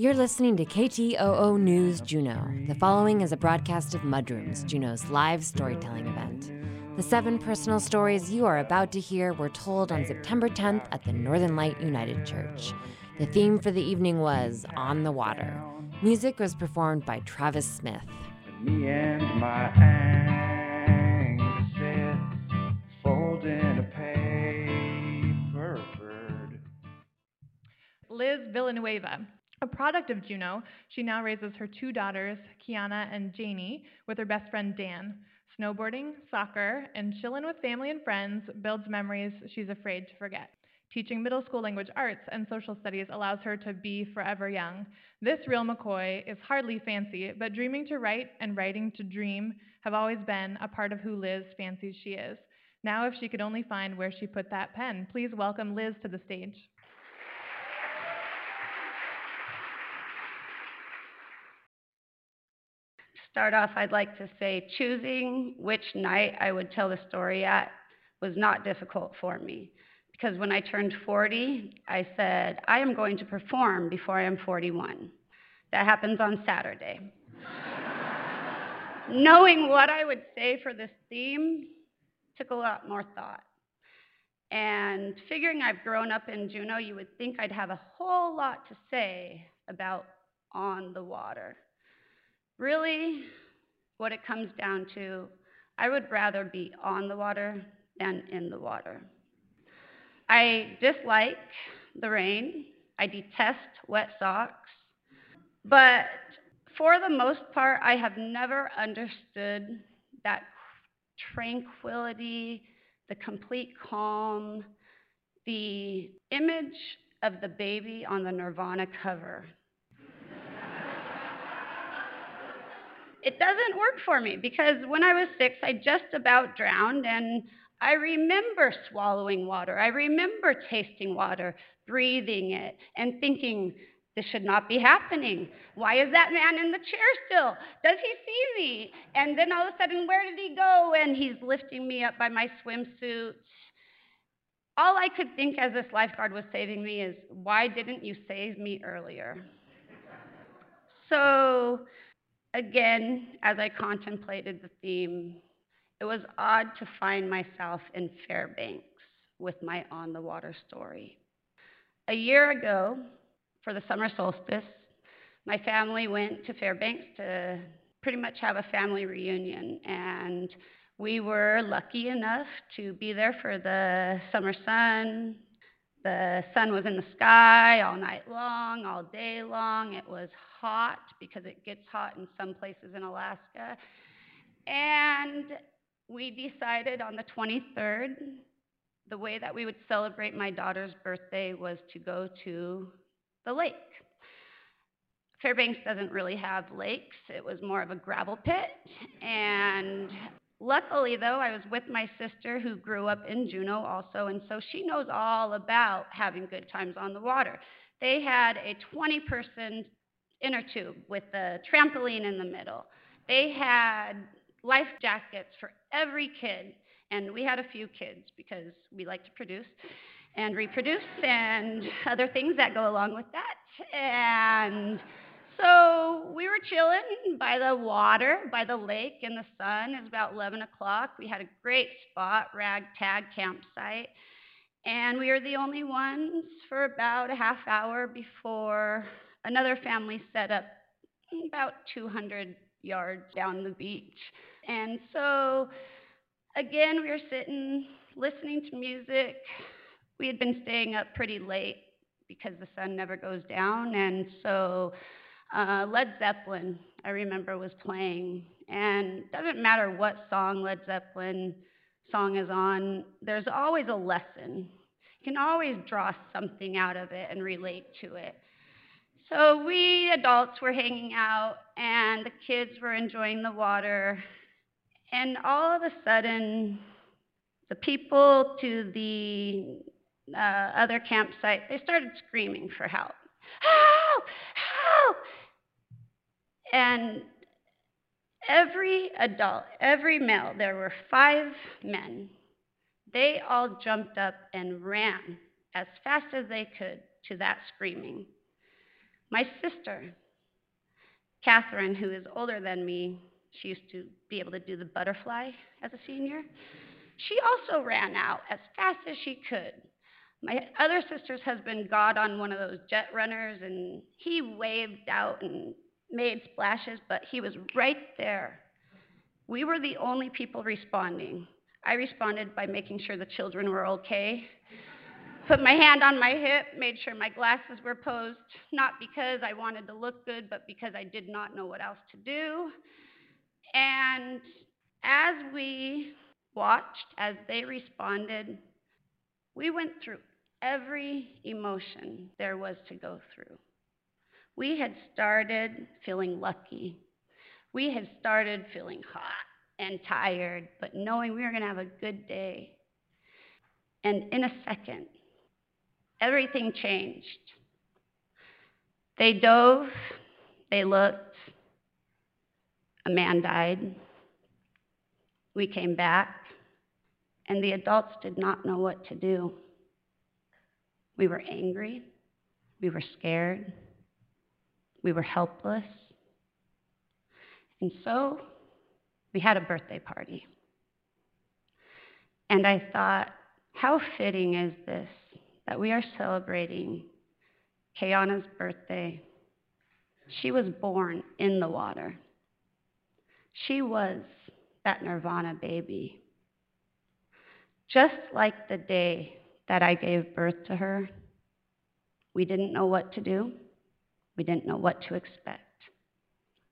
You're listening to KTOO News Juneau. The following is a broadcast of Mudrooms, Juneau's live storytelling event. The seven personal stories you are about to hear were told on September 10th at the Northern Light United Church. The theme for the evening was On the Water. Music was performed by Travis Smith. Me and my folding a paper bird. Liz Villanueva. A product of Juneau, she now raises her two daughters, Kiana and Janie, with her best friend Dan. Snowboarding, soccer, and chilling with family and friends builds memories she's afraid to forget. Teaching middle school language arts and social studies allows her to be forever young. This real McCoy is hardly fancy, but dreaming to write and writing to dream have always been a part of who Liz fancies she is. Now, if she could only find where she put that pen, please welcome Liz to the stage. start off, I'd like to say choosing which night I would tell the story at was not difficult for me. Because when I turned 40, I said, I am going to perform before I am 41. That happens on Saturday. Knowing what I would say for this theme took a lot more thought. And figuring I've grown up in Juneau, you would think I'd have a whole lot to say about on the water. Really, what it comes down to, I would rather be on the water than in the water. I dislike the rain. I detest wet socks. But for the most part, I have never understood that tranquility, the complete calm, the image of the baby on the Nirvana cover it doesn't work for me because when I was six, I just about drowned and I remember swallowing water. I remember tasting water, breathing it, and thinking, this should not be happening. Why is that man in the chair still? Does he see me? And then all of a sudden, where did he go? And he's lifting me up by my swimsuit. All I could think as this lifeguard was saving me is, why didn't you save me earlier? so Again, as I contemplated the theme, it was odd to find myself in Fairbanks with my on the water story. A year ago, for the summer solstice, my family went to Fairbanks to pretty much have a family reunion, and we were lucky enough to be there for the summer sun, the sun was in the sky all night long, all day long. It was hot because it gets hot in some places in Alaska. And we decided on the 23rd, the way that we would celebrate my daughter's birthday was to go to the lake. Fairbanks doesn't really have lakes, it was more of a gravel pit. And Luckily, though, I was with my sister who grew up in Juneau also, and so she knows all about having good times on the water. They had a 20 person inner tube with a trampoline in the middle. They had life jackets for every kid, and we had a few kids because we like to produce and reproduce and other things that go along with that. And so we were chilling by the water, by the lake in the sun. It was about 11 o'clock. We had a great spot, ragtag campsite. And we were the only ones for about a half hour before another family set up about 200 yards down the beach. And so, again, we were sitting, listening to music. We had been staying up pretty late because the sun never goes down. And so, uh, Led Zeppelin, I remember, was playing. And doesn't matter what song Led Zeppelin song is on, there's always a lesson. You can always draw something out of it and relate to it. So we adults were hanging out, and the kids were enjoying the water. And all of a sudden, the people to the uh, other campsite, they started screaming for help. Help! And every adult, every male, there were five men, they all jumped up and ran as fast as they could to that screaming. My sister, Catherine, who is older than me, she used to be able to do the butterfly as a senior. She also ran out as fast as she could. My other sister's husband got on one of those jet runners and he waved out and made splashes, but he was right there. We were the only people responding. I responded by making sure the children were okay. Put my hand on my hip, made sure my glasses were posed, not because I wanted to look good, but because I did not know what else to do. And as we watched, as they responded, we went through every emotion there was to go through. We had started feeling lucky. We had started feeling hot and tired, but knowing we were going to have a good day. And in a second, everything changed. They dove, they looked, a man died. We came back, and the adults did not know what to do. We were angry, we were scared, we were helpless. And so we had a birthday party. And I thought, how fitting is this that we are celebrating Kayana's birthday? She was born in the water. She was that nirvana baby. Just like the day that I gave birth to her, we didn't know what to do. We didn't know what to expect.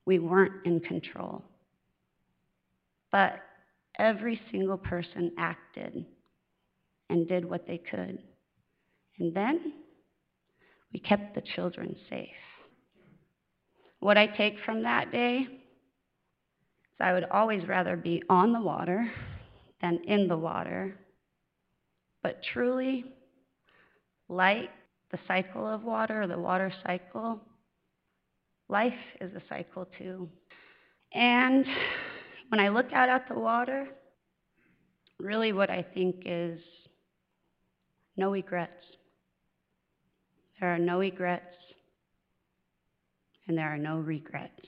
We weren't in control. But every single person acted and did what they could. And then we kept the children safe. What I take from that day is I would always rather be on the water than in the water. But truly, like the cycle of water, the water cycle, life is a cycle too. And when I look out at the water, really what I think is no regrets. There are no regrets, and there are no regrets.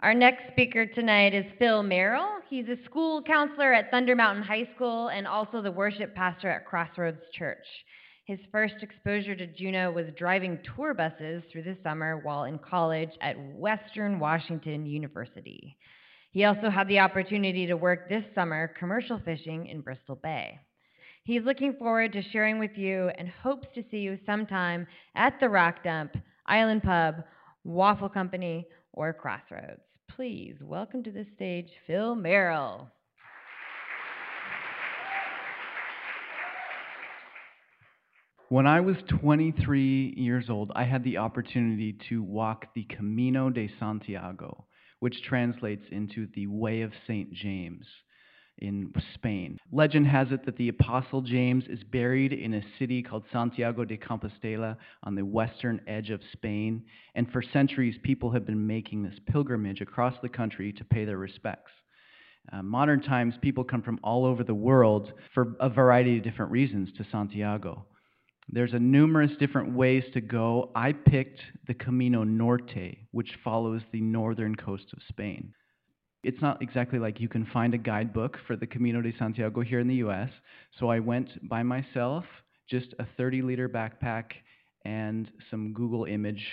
Our next speaker tonight is Phil Merrill. He's a school counselor at Thunder Mountain High School and also the worship pastor at Crossroads Church. His first exposure to Juneau was driving tour buses through the summer while in college at Western Washington University. He also had the opportunity to work this summer commercial fishing in Bristol Bay. He's looking forward to sharing with you and hopes to see you sometime at the Rock Dump, Island Pub, Waffle Company, or Crossroads. Please welcome to the stage Phil Merrill. When I was 23 years old, I had the opportunity to walk the Camino de Santiago, which translates into the Way of St. James in Spain. Legend has it that the Apostle James is buried in a city called Santiago de Compostela on the western edge of Spain, and for centuries people have been making this pilgrimage across the country to pay their respects. Uh, modern times, people come from all over the world for a variety of different reasons to Santiago. There's a numerous different ways to go. I picked the Camino Norte, which follows the northern coast of Spain. It's not exactly like you can find a guidebook for the Camino de Santiago here in the US, so I went by myself, just a 30 liter backpack and some Google image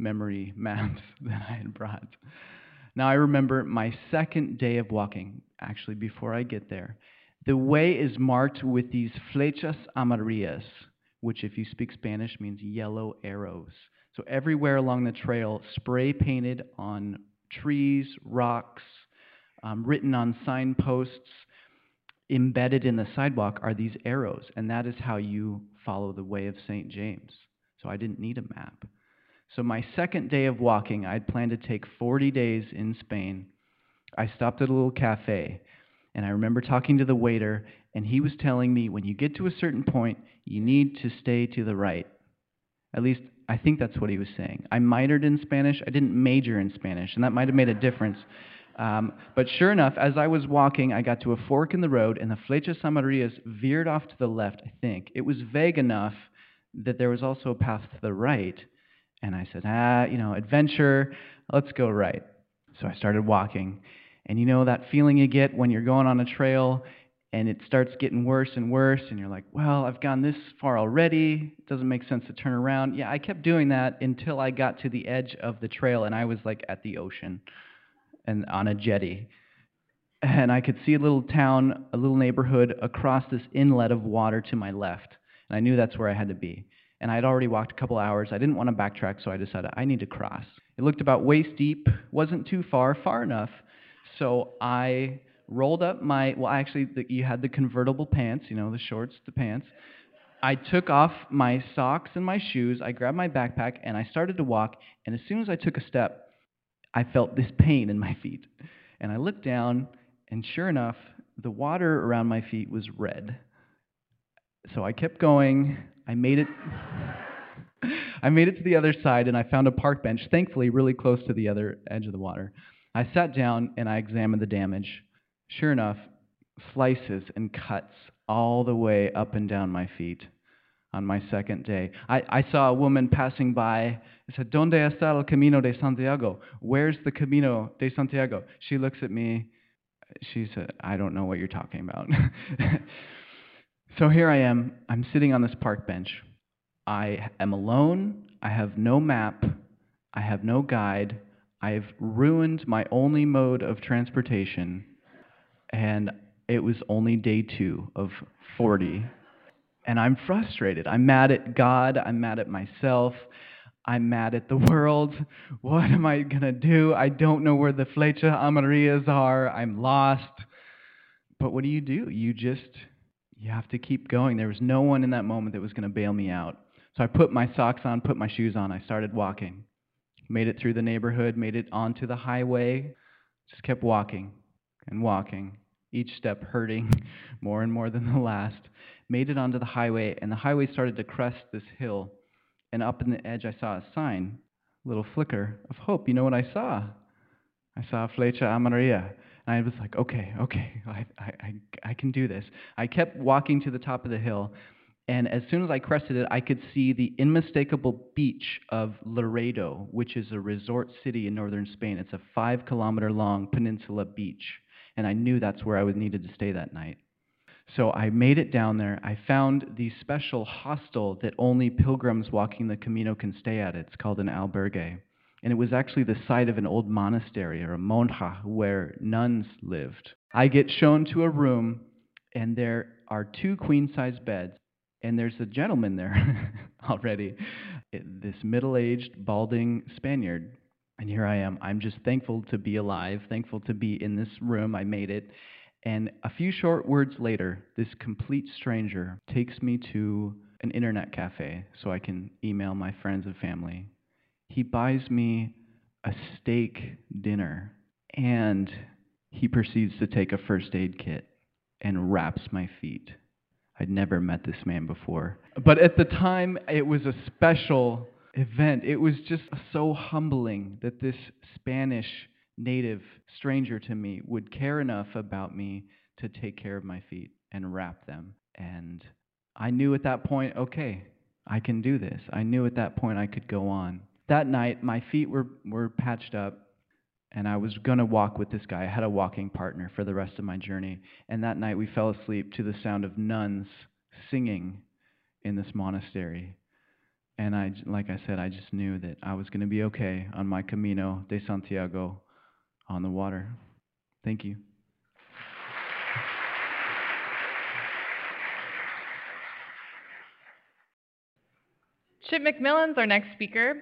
memory maps that I had brought. Now I remember my second day of walking, actually before I get there. The way is marked with these flechas amarillas, which, if you speak Spanish, means yellow arrows. So, everywhere along the trail, spray painted on trees, rocks, um, written on signposts, embedded in the sidewalk are these arrows, and that is how you follow the way of St. James. So, I didn't need a map. So, my second day of walking, I'd planned to take 40 days in Spain. I stopped at a little cafe, And I remember talking to the waiter, and he was telling me when you get to a certain point, you need to stay to the right. At least I think that's what he was saying. I minored in Spanish. I didn't major in Spanish, and that might have made a difference. Um, but sure enough, as I was walking, I got to a fork in the road, and the Flechas Amarillas veered off to the left, I think. It was vague enough that there was also a path to the right. And I said, ah, you know, adventure, let's go right. So I started walking. And you know that feeling you get when you're going on a trail and it starts getting worse and worse, and you're like, well, I've gone this far already. It doesn't make sense to turn around. Yeah, I kept doing that until I got to the edge of the trail and I was like at the ocean and on a jetty. And I could see a little town, a little neighborhood across this inlet of water to my left. And I knew that's where I had to be. And I had already walked a couple hours. I didn't want to backtrack, so I decided I need to cross. It looked about waist deep, wasn't too far, far enough. So I rolled up my, well, actually, the, you had the convertible pants, you know, the shorts, the pants. I took off my socks and my shoes. I grabbed my backpack and I started to walk. And as soon as I took a step, I felt this pain in my feet. And I looked down, and sure enough, the water around my feet was red. So I kept going. I made it. I made it to the other side and I found a park bench, thankfully, really close to the other edge of the water. I sat down and I examined the damage. Sure enough, slices and cuts all the way up and down my feet on my second day. I, I saw a woman passing by. I said, Donde está el Camino de Santiago? Where's the Camino de Santiago? She looks at me. She said, I don't know what you're talking about. so here I am. I'm sitting on this park bench. I am alone. I have no map. I have no guide. I've ruined my only mode of transportation and it was only day two of 40. And I'm frustrated. I'm mad at God. I'm mad at myself. I'm mad at the world. What am I going to do? I don't know where the Flecha Amarillas are. I'm lost. But what do you do? You just, you have to keep going. There was no one in that moment that was going to bail me out. So I put my socks on, put my shoes on. I started walking. Made it through the neighborhood, made it onto the highway. Just kept walking and walking each step hurting more and more than the last. Made it onto the highway, and the highway started to crest this hill. And up in the edge, I saw a sign, a little flicker of hope. You know what I saw? I saw Flecha Amarilla. And I was like, okay, okay, I, I, I can do this. I kept walking to the top of the hill, and as soon as I crested it, I could see the unmistakable beach of Laredo, which is a resort city in northern Spain. It's a five kilometer long peninsula beach and I knew that's where I would needed to stay that night. So I made it down there. I found the special hostel that only pilgrims walking the Camino can stay at. It's called an albergue. And it was actually the site of an old monastery or a monja where nuns lived. I get shown to a room, and there are two queen size beds, and there's a gentleman there already, this middle aged, balding Spaniard and here I am. I'm just thankful to be alive, thankful to be in this room. I made it. And a few short words later, this complete stranger takes me to an internet cafe so I can email my friends and family. He buys me a steak dinner and he proceeds to take a first aid kit and wraps my feet. I'd never met this man before. But at the time, it was a special event. It was just so humbling that this Spanish native stranger to me would care enough about me to take care of my feet and wrap them. And I knew at that point, okay, I can do this. I knew at that point I could go on. That night, my feet were, were patched up, and I was going to walk with this guy. I had a walking partner for the rest of my journey. And that night, we fell asleep to the sound of nuns singing in this monastery. And I, like I said, I just knew that I was going to be okay on my Camino de Santiago on the water. Thank you. Chip McMillan's our next speaker.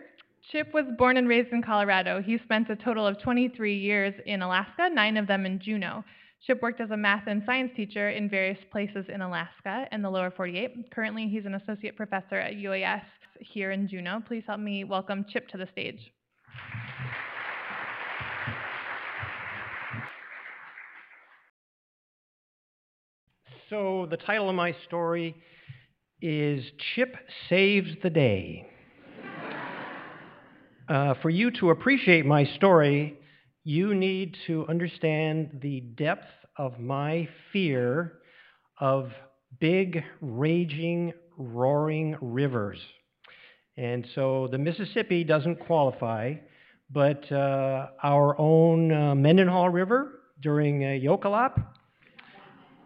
Chip was born and raised in Colorado. He spent a total of 23 years in Alaska, nine of them in Juneau. Chip worked as a math and science teacher in various places in Alaska and the lower 48. Currently, he's an associate professor at UAS here in Juneau. Please help me welcome Chip to the stage. So, the title of my story is Chip Saves the Day. uh, for you to appreciate my story, you need to understand the depth of my fear of big, raging, roaring rivers. And so the Mississippi doesn't qualify, but uh, our own uh, Mendenhall River during uh, jökulhlaup,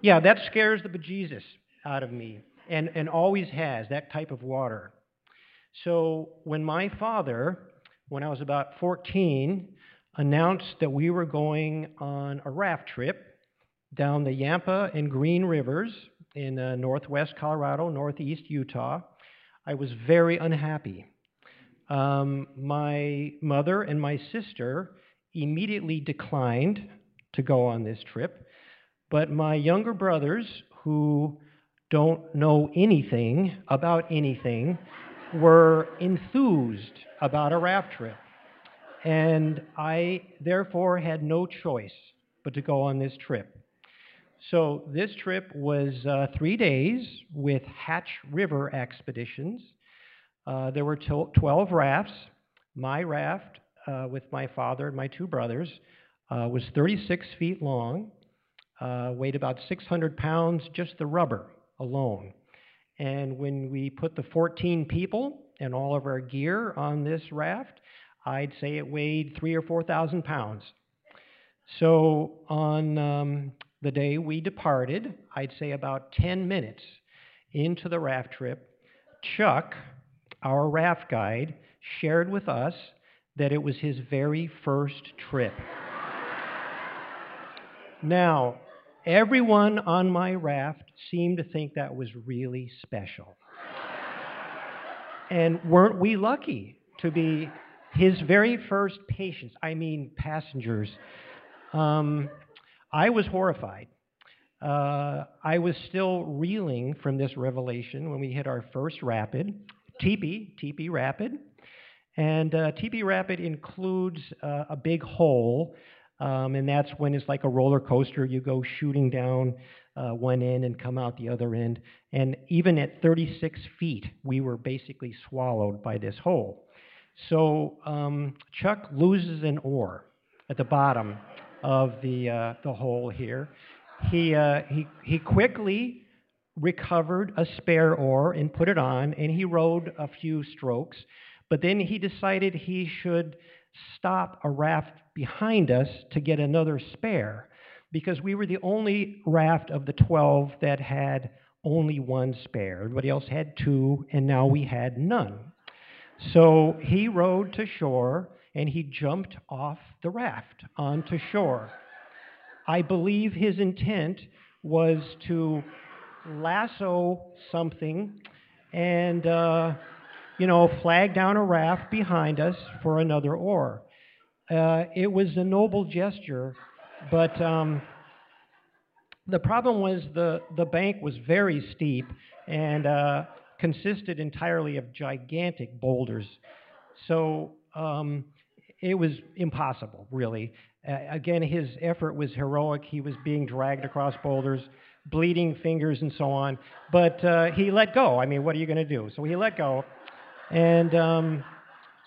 yeah, that scares the bejesus out of me and, and always has, that type of water. So when my father, when I was about 14, announced that we were going on a raft trip down the Yampa and Green Rivers in uh, northwest Colorado, northeast Utah, I was very unhappy. Um, my mother and my sister immediately declined to go on this trip but my younger brothers, who don't know anything about anything, were enthused about a raft trip. And I therefore had no choice but to go on this trip. So this trip was uh, three days with Hatch River expeditions. Uh, there were 12 rafts. My raft, uh, with my father and my two brothers, uh, was 36 feet long uh, weighed about 600 pounds, just the rubber alone. And when we put the 14 people and all of our gear on this raft, I'd say it weighed three or 4,000 pounds. So on um, the day we departed, I'd say about 10 minutes into the raft trip, Chuck, our raft guide, shared with us that it was his very first trip. now, Everyone on my raft seemed to think that was really special. and weren't we lucky to be his very first patients, I mean passengers? Um, I was horrified. Uh, I was still reeling from this revelation when we hit our first rapid, Teepee, Teepee Rapid. And uh, Teepee Rapid includes uh, a big hole um, and that's when it's like a roller coaster. You go shooting down uh, one end and come out the other end. And even at 36 feet, we were basically swallowed by this hole. So um, Chuck loses an oar at the bottom of the, uh, the hole here. He, uh, he, he quickly recovered a spare oar and put it on, and he rowed a few strokes. But then he decided he should stop a raft behind us to get another spare because we were the only raft of the 12 that had only one spare. Everybody else had two, and now we had none. So he rowed to shore and he jumped off the raft onto shore. I believe his intent was to lasso something and, uh, you know, flag down a raft behind us for another oar. Uh, it was a noble gesture, but um, the problem was the, the bank was very steep and uh, consisted entirely of gigantic boulders. So um, it was impossible, really. Uh, again, his effort was heroic. He was being dragged across boulders, bleeding fingers, and so on. But uh, he let go. I mean, what are you going to do? So he let go. And um,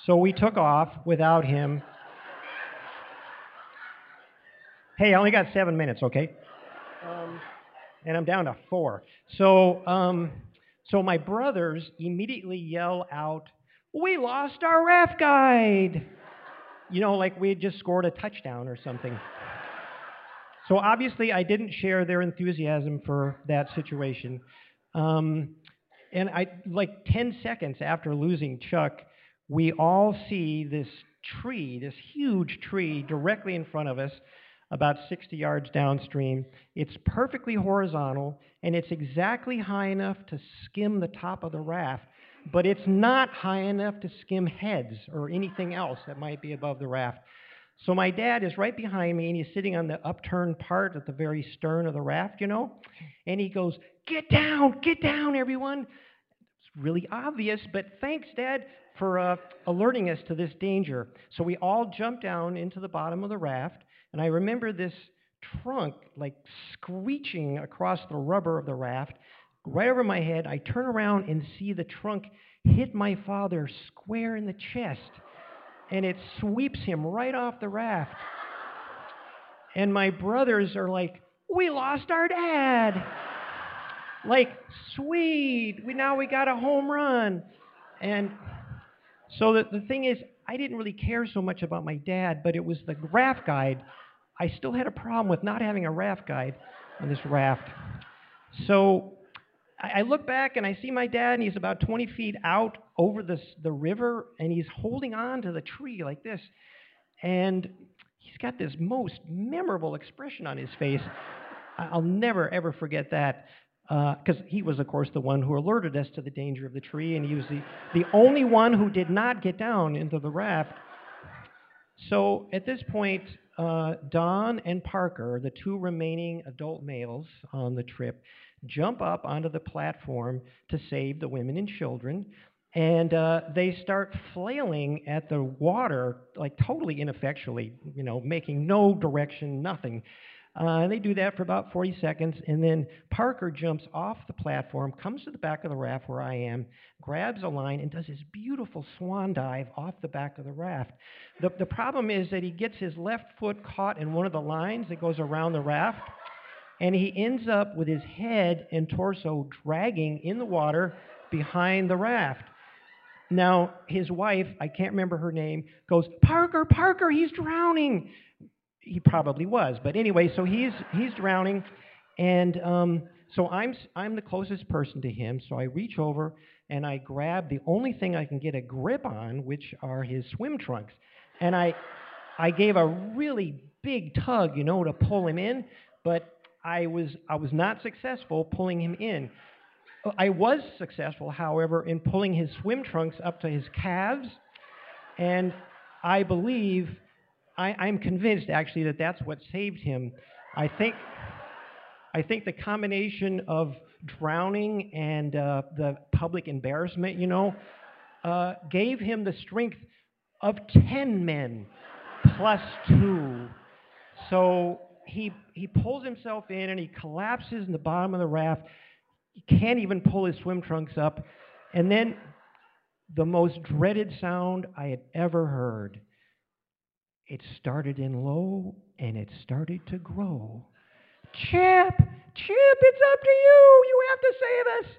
so we took off without him. Hey, I only got seven minutes, okay? Um, and I'm down to four. So, um, so my brothers immediately yell out, "We lost our raft guide!" You know, like we had just scored a touchdown or something. So obviously, I didn't share their enthusiasm for that situation. Um, and I, like 10 seconds after losing Chuck, we all see this tree, this huge tree, directly in front of us about 60 yards downstream. It's perfectly horizontal, and it's exactly high enough to skim the top of the raft, but it's not high enough to skim heads or anything else that might be above the raft. So my dad is right behind me, and he's sitting on the upturned part at the very stern of the raft, you know? And he goes, Get down, get down, everyone. It's really obvious, but thanks, Dad, for uh, alerting us to this danger. So we all jump down into the bottom of the raft, and I remember this trunk like screeching across the rubber of the raft right over my head. I turn around and see the trunk hit my father square in the chest, and it sweeps him right off the raft. And my brothers are like, We lost our dad. like, sweet, we, now we got a home run. And so the, the thing is, I didn't really care so much about my dad, but it was the raft guide. I still had a problem with not having a raft guide on this raft. So I, I look back and I see my dad, and he's about 20 feet out over this, the river, and he's holding on to the tree like this. And he's got this most memorable expression on his face. I'll never, ever forget that because uh, he was, of course, the one who alerted us to the danger of the tree, and he was the, the only one who did not get down into the raft. So at this point, uh, Don and Parker, the two remaining adult males on the trip, jump up onto the platform to save the women and children. And uh, they start flailing at the water, like totally ineffectually, you know, making no direction, nothing. Uh, and they do that for about 40 seconds, and then Parker jumps off the platform, comes to the back of the raft where I am, grabs a line, and does his beautiful swan dive off the back of the raft. The, the problem is that he gets his left foot caught in one of the lines that goes around the raft, and he ends up with his head and torso dragging in the water behind the raft. Now, his wife, I can't remember her name, goes, Parker, Parker, he's drowning he probably was. But anyway, so he's he's drowning, and um, so I'm I'm the closest person to him. So I reach over and I grab the only thing I can get a grip on, which are his swim trunks, and I I gave a really big tug, you know, to pull him in, but I was I was not successful pulling him in. I was successful, however, in pulling his swim trunks up to his calves, and I believe I, am convinced actually that that's what saved him. I think, I think the combination of drowning and uh, the public embarrassment, you know, uh, gave him the strength of 10 men plus two. So he, he pulls himself in and he collapses in the bottom of the raft. He can't even pull his swim trunks up. And then the most dreaded sound I had ever heard it started in low and it started to grow. Chip, Chip, it's up to you. You have to save us.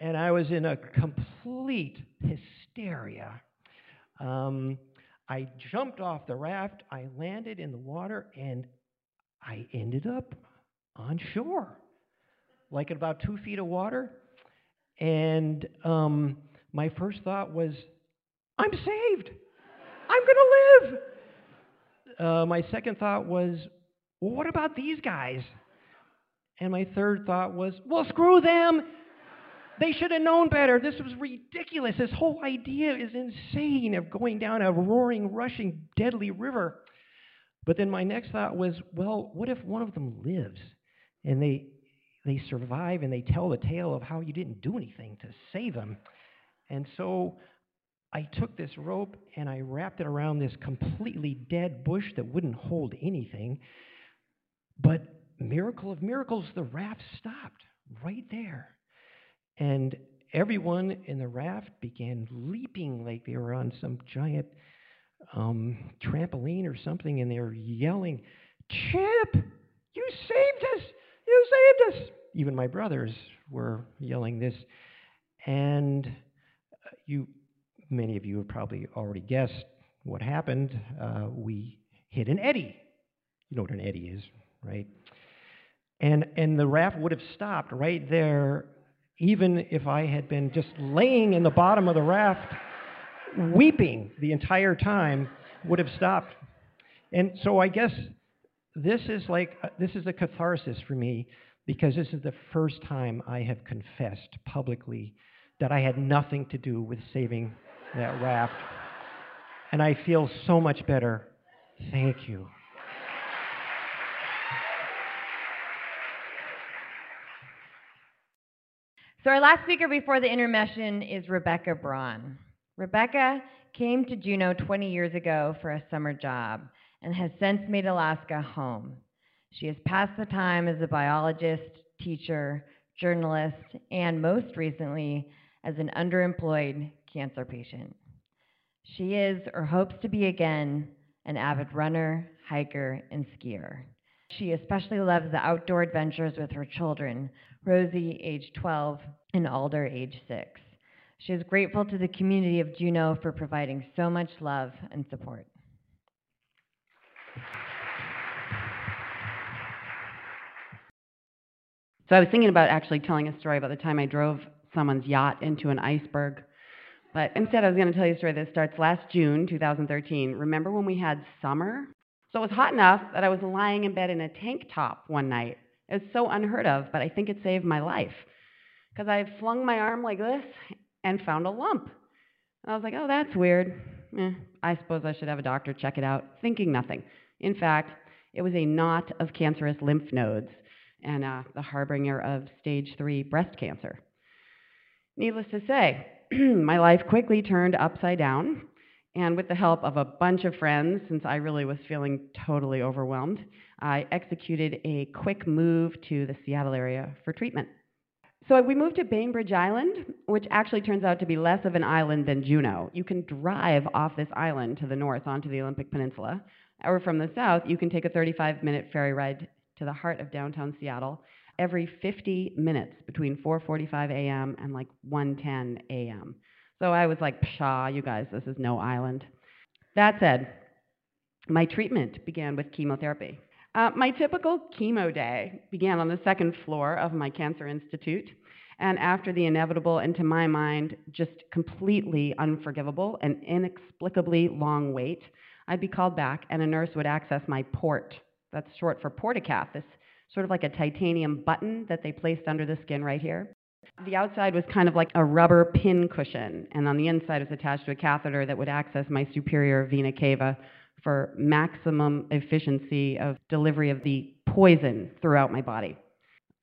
And I was in a complete hysteria. Um, I jumped off the raft, I landed in the water, and I ended up on shore, like at about two feet of water. And um, my first thought was, I'm saved. I'm going to live. Uh, my second thought was, well, what about these guys? And my third thought was, well, screw them. They should have known better. This was ridiculous. This whole idea is insane of going down a roaring, rushing, deadly river. But then my next thought was, well, what if one of them lives and they they survive and they tell the tale of how you didn't do anything to save them? And so I took this rope and I wrapped it around this completely dead bush that wouldn't hold anything. But miracle of miracles, the raft stopped right there. And everyone in the raft began leaping like they were on some giant um, trampoline or something, and they were yelling, Chip, you saved us! You saved us! Even my brothers were yelling this. And uh, you many of you have probably already guessed what happened. Uh, we hit an eddy. You know what an eddy is, right? And, and the raft would have stopped right there, even if I had been just laying in the bottom of the raft, weeping the entire time, would have stopped. And so I guess this is like, uh, this is a catharsis for me because this is the first time I have confessed publicly that I had nothing to do with saving that raft. And I feel so much better. Thank you. So, our last speaker before the intermission is Rebecca Braun. Rebecca came to Juneau 20 years ago for a summer job and has since made Alaska home. She has passed the time as a biologist, teacher, journalist, and most recently as an underemployed cancer patient. She is, or hopes to be again, an avid runner, hiker, and skier. She especially loves the outdoor adventures with her children, Rosie, age 12, and Alder, age 6. She is grateful to the community of Juneau for providing so much love and support. So I was thinking about actually telling a story about the time I drove someone's yacht into an iceberg. But instead, I was going to tell you a story that starts last June 2013. Remember when we had summer? So it was hot enough that I was lying in bed in a tank top one night. It was so unheard of, but I think it saved my life. Because I flung my arm like this and found a lump. And I was like, oh, that's weird. Eh, I suppose I should have a doctor check it out, thinking nothing. In fact, it was a knot of cancerous lymph nodes and uh, the harbinger of stage three breast cancer. Needless to say, my life quickly turned upside down, and with the help of a bunch of friends, since I really was feeling totally overwhelmed, I executed a quick move to the Seattle area for treatment. So we moved to Bainbridge Island, which actually turns out to be less of an island than Juneau. You can drive off this island to the north onto the Olympic Peninsula, or from the south, you can take a 35 minute ferry ride to the heart of downtown Seattle every 50 minutes between 4:45 a.m. and like 1:10 a.m. So I was like, "Pshaw, you guys, this is no island." That said, my treatment began with chemotherapy. Uh, my typical chemo day began on the second floor of my cancer institute, and after the inevitable and to my mind just completely unforgivable and inexplicably long wait, I'd be called back and a nurse would access my port. That's short for portacath, this sort of like a titanium button that they placed under the skin right here. The outside was kind of like a rubber pin cushion, and on the inside was attached to a catheter that would access my superior vena cava for maximum efficiency of delivery of the poison throughout my body.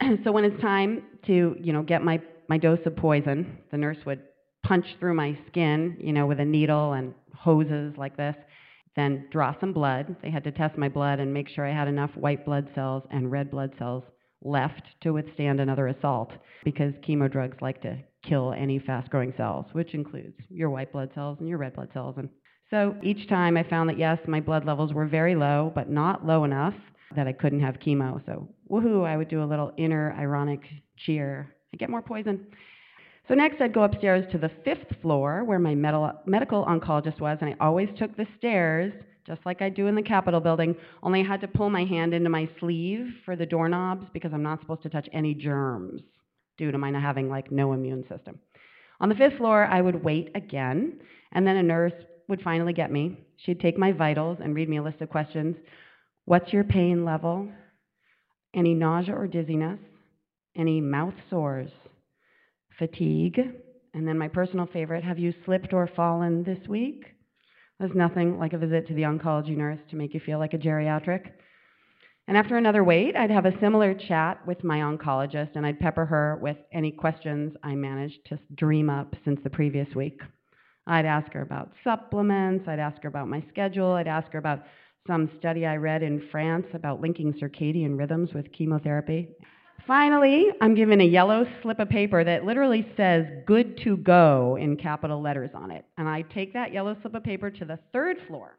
so when it's time to, you know, get my, my dose of poison, the nurse would punch through my skin, you know, with a needle and hoses like this, then draw some blood. They had to test my blood and make sure I had enough white blood cells and red blood cells left to withstand another assault because chemo drugs like to kill any fast growing cells, which includes your white blood cells and your red blood cells. And so each time I found that yes, my blood levels were very low, but not low enough that I couldn't have chemo. So woohoo, I would do a little inner ironic cheer. I get more poison. So next, I'd go upstairs to the fifth floor where my medical oncologist was, and I always took the stairs, just like I do in the Capitol building, only I had to pull my hand into my sleeve for the doorknobs because I'm not supposed to touch any germs due to my not having like no immune system. On the fifth floor, I would wait again, and then a nurse would finally get me. She'd take my vitals and read me a list of questions. What's your pain level? Any nausea or dizziness? Any mouth sores? Fatigue. And then my personal favorite, have you slipped or fallen this week? There's nothing like a visit to the oncology nurse to make you feel like a geriatric. And after another wait, I'd have a similar chat with my oncologist and I'd pepper her with any questions I managed to dream up since the previous week. I'd ask her about supplements, I'd ask her about my schedule, I'd ask her about some study I read in France about linking circadian rhythms with chemotherapy. Finally, I'm given a yellow slip of paper that literally says good to go in capital letters on it. And I take that yellow slip of paper to the third floor,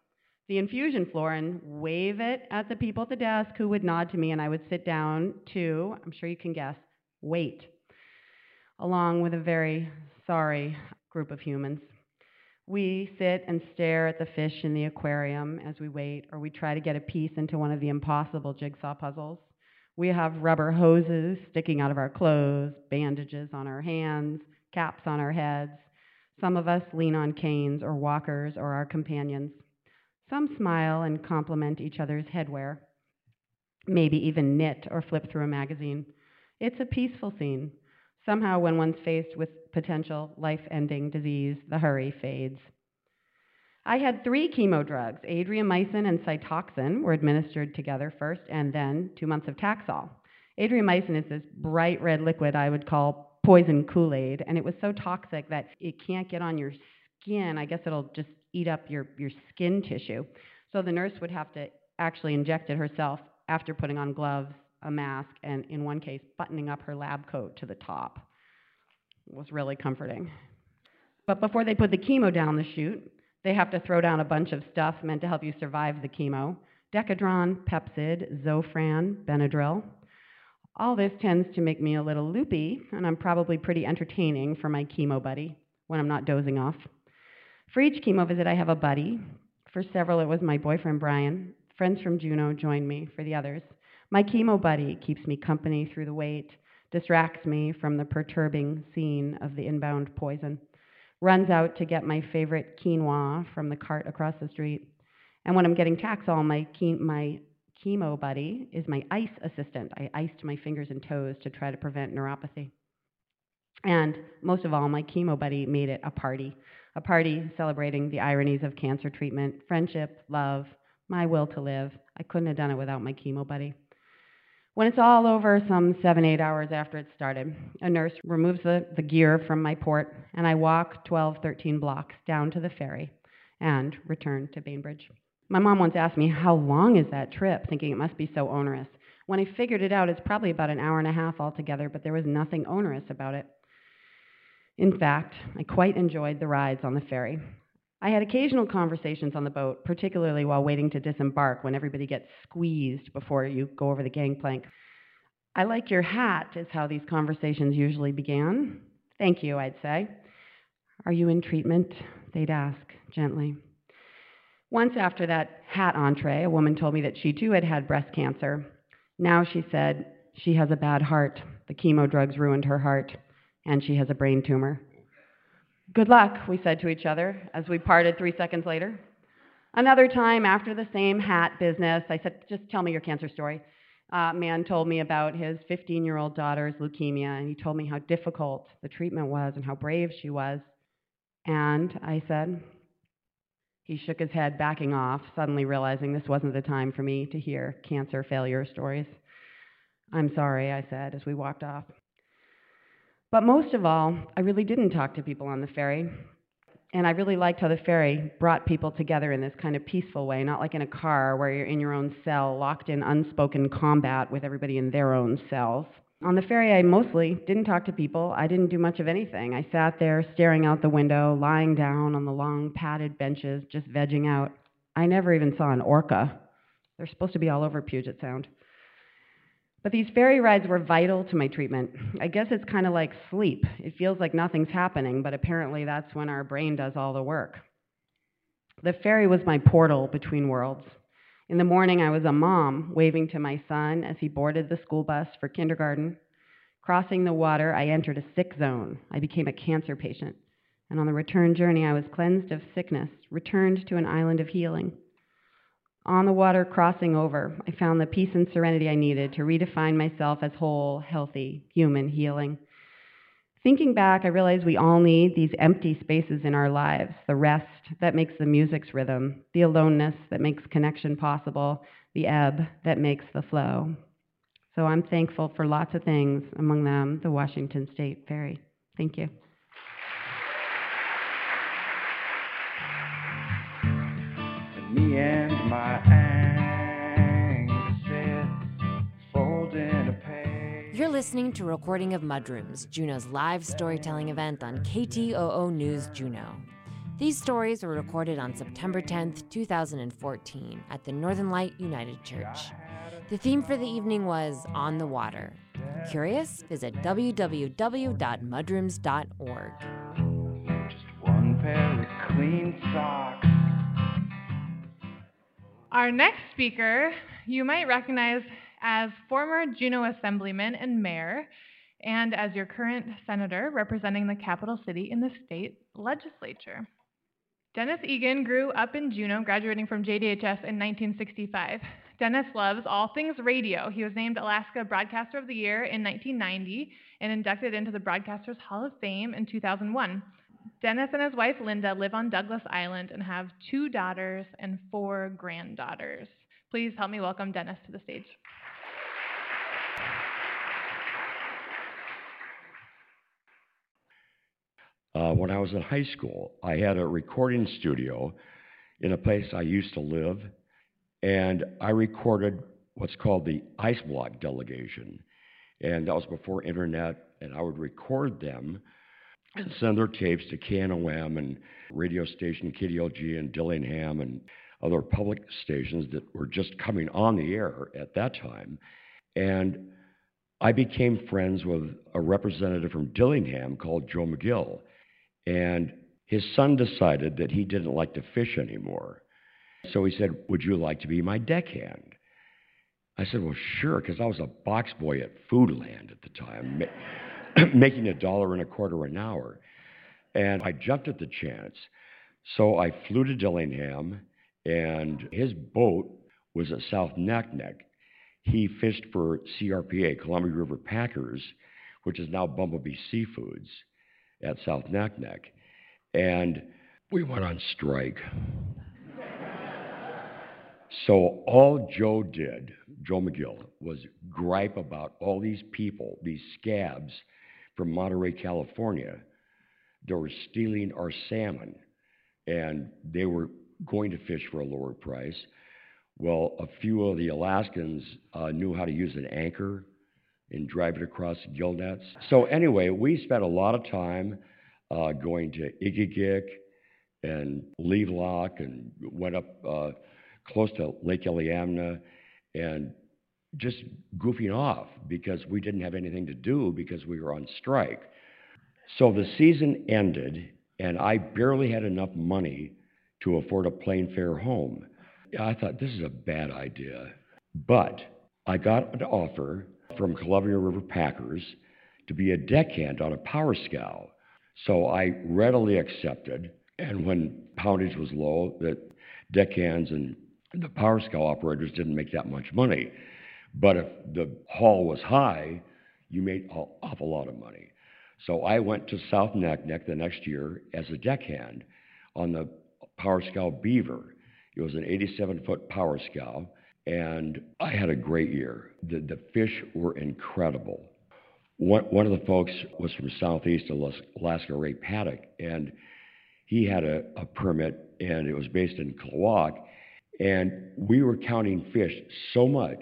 the infusion floor, and wave it at the people at the desk who would nod to me, and I would sit down to, I'm sure you can guess, wait, along with a very sorry group of humans. We sit and stare at the fish in the aquarium as we wait, or we try to get a piece into one of the impossible jigsaw puzzles. We have rubber hoses sticking out of our clothes, bandages on our hands, caps on our heads. Some of us lean on canes or walkers or our companions. Some smile and compliment each other's headwear, maybe even knit or flip through a magazine. It's a peaceful scene. Somehow, when one's faced with potential life ending disease, the hurry fades. I had three chemo drugs. Adriamycin and Cytoxan were administered together first, and then two months of Taxol. Adriamycin is this bright red liquid I would call poison Kool Aid, and it was so toxic that it can't get on your skin. I guess it'll just eat up your, your skin tissue. So the nurse would have to actually inject it herself after putting on gloves, a mask, and in one case, buttoning up her lab coat to the top. It was really comforting. But before they put the chemo down the chute, they have to throw down a bunch of stuff meant to help you survive the chemo Decadron, Pepcid, Zofran, Benadryl. All this tends to make me a little loopy, and I'm probably pretty entertaining for my chemo buddy when I'm not dozing off. For each chemo visit, I have a buddy. For several, it was my boyfriend Brian. Friends from Juneau joined me for the others. My chemo buddy keeps me company through the wait, distracts me from the perturbing scene of the inbound poison, runs out to get my favorite quinoa from the cart across the street. And when I'm getting Taxol, my, ke- my chemo buddy is my ice assistant. I iced my fingers and toes to try to prevent neuropathy. And most of all, my chemo buddy made it a party, a party celebrating the ironies of cancer treatment, friendship, love, my will to live. I couldn't have done it without my chemo buddy. When it's all over, some seven, eight hours after it started, a nurse removes the, the gear from my port, and I walk 12, 13 blocks down to the ferry and return to Bainbridge. My mom once asked me, How long is that trip? thinking it must be so onerous. When I figured it out, it's probably about an hour and a half altogether, but there was nothing onerous about it. In fact, I quite enjoyed the rides on the ferry. I had occasional conversations on the boat, particularly while waiting to disembark when everybody gets squeezed before you go over the gangplank. I like your hat, is how these conversations usually began. Thank you, I'd say. Are you in treatment? They'd ask gently. Once after that hat entree, a woman told me that she too had had breast cancer. Now she said she has a bad heart. The chemo drugs ruined her heart, and she has a brain tumor. Good luck, we said to each other as we parted three seconds later. Another time, after the same hat business, I said, Just tell me your cancer story. Uh, man told me about his 15 year old daughter's leukemia, and he told me how difficult the treatment was and how brave she was. And I said, he shook his head, backing off, suddenly realizing this wasn't the time for me to hear cancer failure stories. I'm sorry, I said as we walked off. But most of all, I really didn't talk to people on the ferry. And I really liked how the ferry brought people together in this kind of peaceful way, not like in a car where you're in your own cell, locked in unspoken combat with everybody in their own cells. On the ferry, I mostly didn't talk to people. I didn't do much of anything. I sat there staring out the window, lying down on the long padded benches, just vegging out. I never even saw an orca. They're supposed to be all over Puget Sound. But these ferry rides were vital to my treatment. I guess it's kind of like sleep. It feels like nothing's happening, but apparently that's when our brain does all the work. The ferry was my portal between worlds. In the morning, I was a mom waving to my son as he boarded the school bus for kindergarten. Crossing the water, I entered a sick zone. I became a cancer patient. And on the return journey, I was cleansed of sickness, returned to an island of healing. On the water crossing over, I found the peace and serenity I needed to redefine myself as whole, healthy, human, healing. Thinking back, I realize we all need these empty spaces in our lives the rest that makes the music's rhythm, the aloneness that makes connection possible, the ebb that makes the flow. So I'm thankful for lots of things, among them the Washington State Ferry. Thank you. You're listening to a recording of Mudrooms, Juneau's live storytelling event on KTOO News Juno. These stories were recorded on September 10th, 2014, at the Northern Light United Church. The theme for the evening was On the Water. Curious? Visit www.mudrooms.org. Just one pair of clean socks. Our next speaker, you might recognize as former Juneau Assemblyman and Mayor, and as your current Senator representing the capital city in the state legislature. Dennis Egan grew up in Juneau, graduating from JDHS in 1965. Dennis loves all things radio. He was named Alaska Broadcaster of the Year in 1990 and inducted into the Broadcasters Hall of Fame in 2001. Dennis and his wife Linda live on Douglas Island and have two daughters and four granddaughters. Please help me welcome Dennis to the stage. Uh, when I was in high school, I had a recording studio in a place I used to live, and I recorded what's called the Ice Block delegation. And that was before internet, and I would record them and send their tapes to KNOM and radio station KDLG and Dillingham and other public stations that were just coming on the air at that time. And I became friends with a representative from Dillingham called Joe McGill. And his son decided that he didn't like to fish anymore. So he said, Would you like to be my deckhand? I said, Well, sure, because I was a box boy at Foodland at the time, making a dollar and a quarter an hour. And I jumped at the chance. So I flew to Dillingham, and his boat was at South Naknek. He fished for CRPA, Columbia River Packers, which is now Bumblebee Seafoods at South Naknek. And we went on strike. So all Joe did, Joe McGill, was gripe about all these people, these scabs from Monterey, California, they were stealing our salmon, and they were going to fish for a lower price. Well, a few of the Alaskans uh, knew how to use an anchor and drive it across gill nets. So anyway, we spent a lot of time uh, going to Egegik and Levelock and went up uh, close to Lake Iliamna and just goofing off because we didn't have anything to do because we were on strike. So the season ended, and I barely had enough money to afford a plane fare home. I thought this is a bad idea. But I got an offer from Columbia River Packers to be a deckhand on a power scow. So I readily accepted. And when poundage was low, the deckhands and the power scow operators didn't make that much money. But if the haul was high, you made an awful lot of money. So I went to South Naknek the next year as a deckhand on the power scow Beaver. It was an 87 foot power scow, and I had a great year. The, the fish were incredible. One, one of the folks was from southeast Alaska, Ray Paddock, and he had a, a permit, and it was based in Klawock. And we were counting fish so much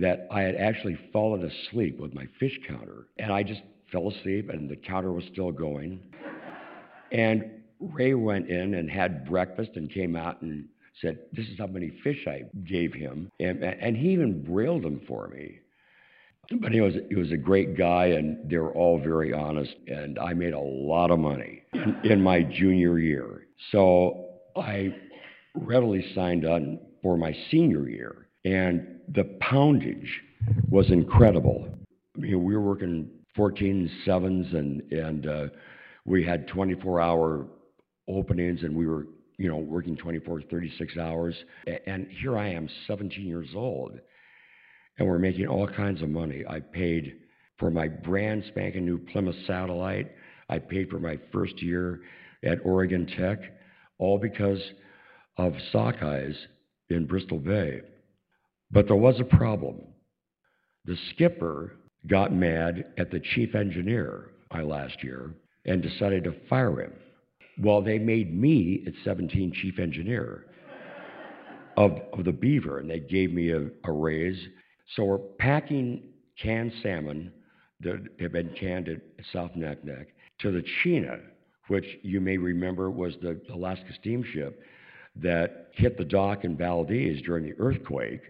that I had actually fallen asleep with my fish counter. And I just fell asleep, and the counter was still going. And Ray went in and had breakfast and came out and said, This is how many fish I gave him. And, and he even brailed them for me. But he was, he was a great guy, and they were all very honest. And I made a lot of money in, in my junior year. So I readily signed on for my senior year. And the poundage was incredible. I mean, we were working 14 sevens, and, and uh, we had 24 hour openings, and we were you know, working 24, 36 hours. And here I am, 17 years old, and we're making all kinds of money. I paid for my brand spanking new Plymouth satellite. I paid for my first year at Oregon Tech, all because of sockeyes in Bristol Bay. But there was a problem. The skipper got mad at the chief engineer last year and decided to fire him. Well, they made me at 17 chief engineer of, of the Beaver, and they gave me a, a raise. So we're packing canned salmon that have been canned at South Naknek to the Chena, which you may remember was the Alaska steamship that hit the dock in Valdez during the earthquake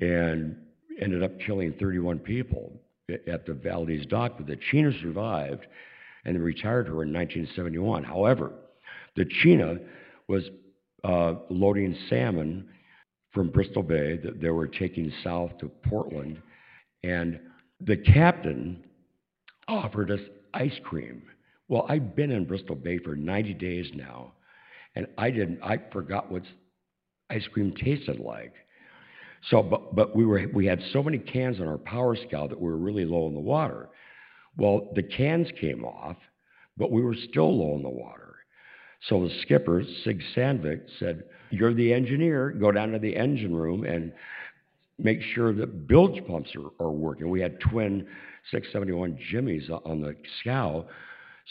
and ended up killing 31 people at the Valdez dock. But the Chena survived and retired her in 1971. However, the Chena was uh, loading salmon from Bristol Bay that they were taking south to Portland, and the captain offered us ice cream. Well, I've been in Bristol Bay for 90 days now, and I didn't. I forgot what ice cream tasted like. So, but but we were we had so many cans on our Power Scow that we were really low in the water. Well, the cans came off, but we were still low in the water. So the skipper, Sig Sandvik, said, You're the engineer, go down to the engine room and make sure that bilge pumps are, are working. We had twin 671 Jimmies on the scow.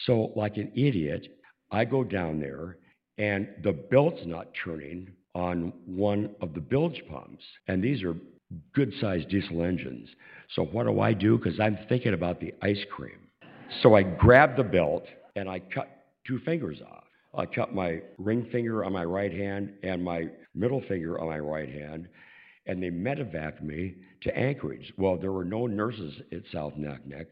So, like an idiot, I go down there and the belt's not turning on one of the bilge pumps. And these are good sized diesel engines. So what do I do? Because I'm thinking about the ice cream. So I grab the belt and I cut two fingers off. I cut my ring finger on my right hand and my middle finger on my right hand, and they medevaced me to Anchorage. Well, there were no nurses at South Naknek,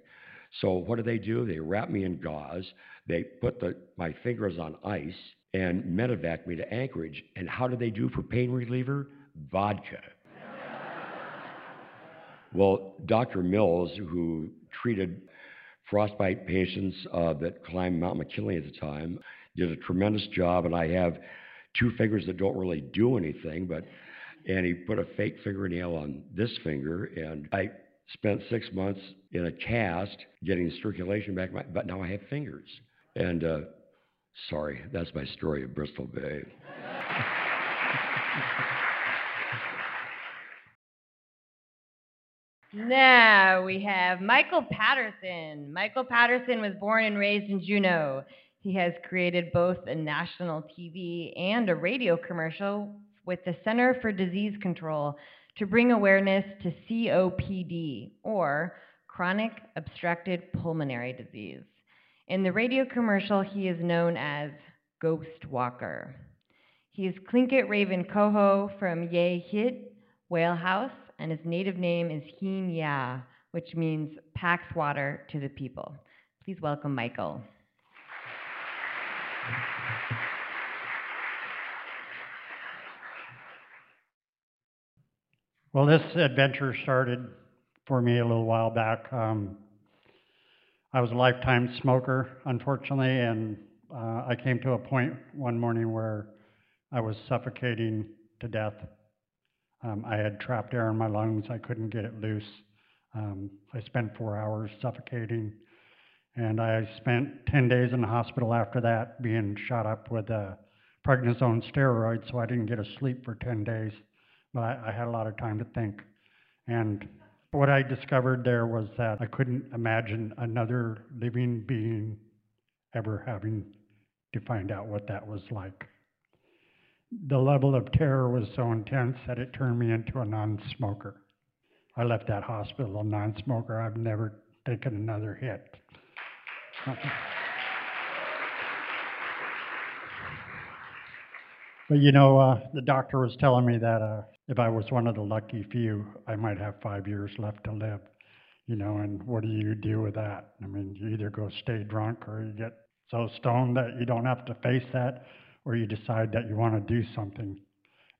so what did they do? They wrapped me in gauze. They put the, my fingers on ice and medevac me to Anchorage. And how did they do for pain reliever? Vodka. well, Dr. Mills, who treated frostbite patients uh, that climbed Mount McKinley at the time, did a tremendous job. And I have two fingers that don't really do anything, but and he put a fake fingernail on this finger, and I spent six months in a cast getting circulation back, my, but now I have fingers. And uh, sorry, that's my story of Bristol Bay. Now we have Michael Patterson. Michael Patterson was born and raised in Juneau. He has created both a national TV and a radio commercial with the Center for Disease Control to bring awareness to COPD, or chronic obstructive pulmonary disease. In the radio commercial, he is known as Ghost Walker. He is Tlingit Raven Coho from Ye Hit Whale House, and his native name is Heen Ya, which means packs water to the people. Please welcome Michael. Well, this adventure started for me a little while back. Um, I was a lifetime smoker, unfortunately, and uh, I came to a point one morning where I was suffocating to death. Um, I had trapped air in my lungs. I couldn't get it loose. Um, I spent four hours suffocating, and I spent 10 days in the hospital after that being shot up with a prednisone steroid, so I didn't get a sleep for 10 days but I, I had a lot of time to think. And what I discovered there was that I couldn't imagine another living being ever having to find out what that was like. The level of terror was so intense that it turned me into a non smoker. I left that hospital a non smoker. I've never taken another hit. But you know, uh, the doctor was telling me that uh, if I was one of the lucky few, I might have five years left to live. You know, and what do you do with that? I mean, you either go stay drunk or you get so stoned that you don't have to face that, or you decide that you want to do something.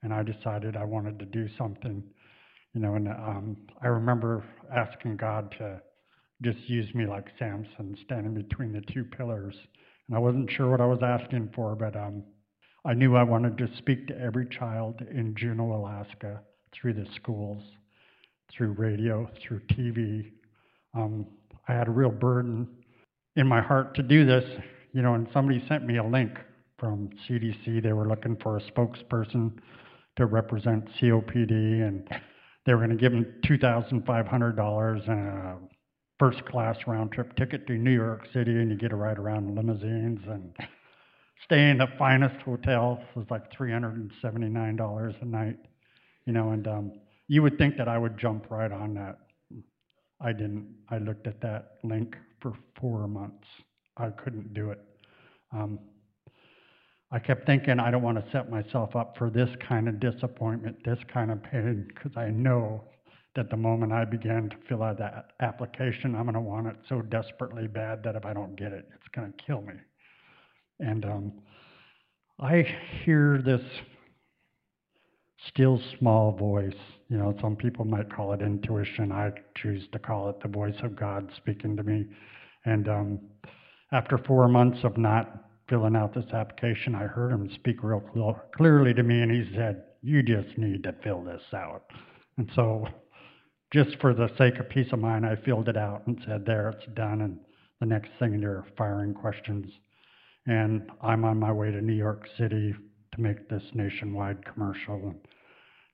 And I decided I wanted to do something. You know, and um, I remember asking God to just use me like Samson, standing between the two pillars. And I wasn't sure what I was asking for, but um, I knew I wanted to speak to every child in Juneau, Alaska, through the schools, through radio, through TV. Um, I had a real burden in my heart to do this, you know, and somebody sent me a link from CDC. They were looking for a spokesperson to represent COPD, and they were going to give them $2,500 and a first class round trip ticket to New York City, and you get to ride around in limousines and stay in the finest hotels was like $379 a night, you know, and um, you would think that I would jump right on that. I didn't. I looked at that link for four months. I couldn't do it. Um, I kept thinking I don't want to set myself up for this kind of disappointment, this kind of pain, because I know that the moment I began to fill out that application, I'm going to want it so desperately bad that if I don't get it, it's going to kill me. And um, I hear this still small voice. You know, some people might call it intuition. I choose to call it the voice of God speaking to me. And um, after four months of not filling out this application, I heard him speak real cl- clearly to me, and he said, You just need to fill this out. And so, just for the sake of peace of mind, I filled it out and said, There, it's done. And the next thing, they're firing questions and I'm on my way to New York City to make this nationwide commercial.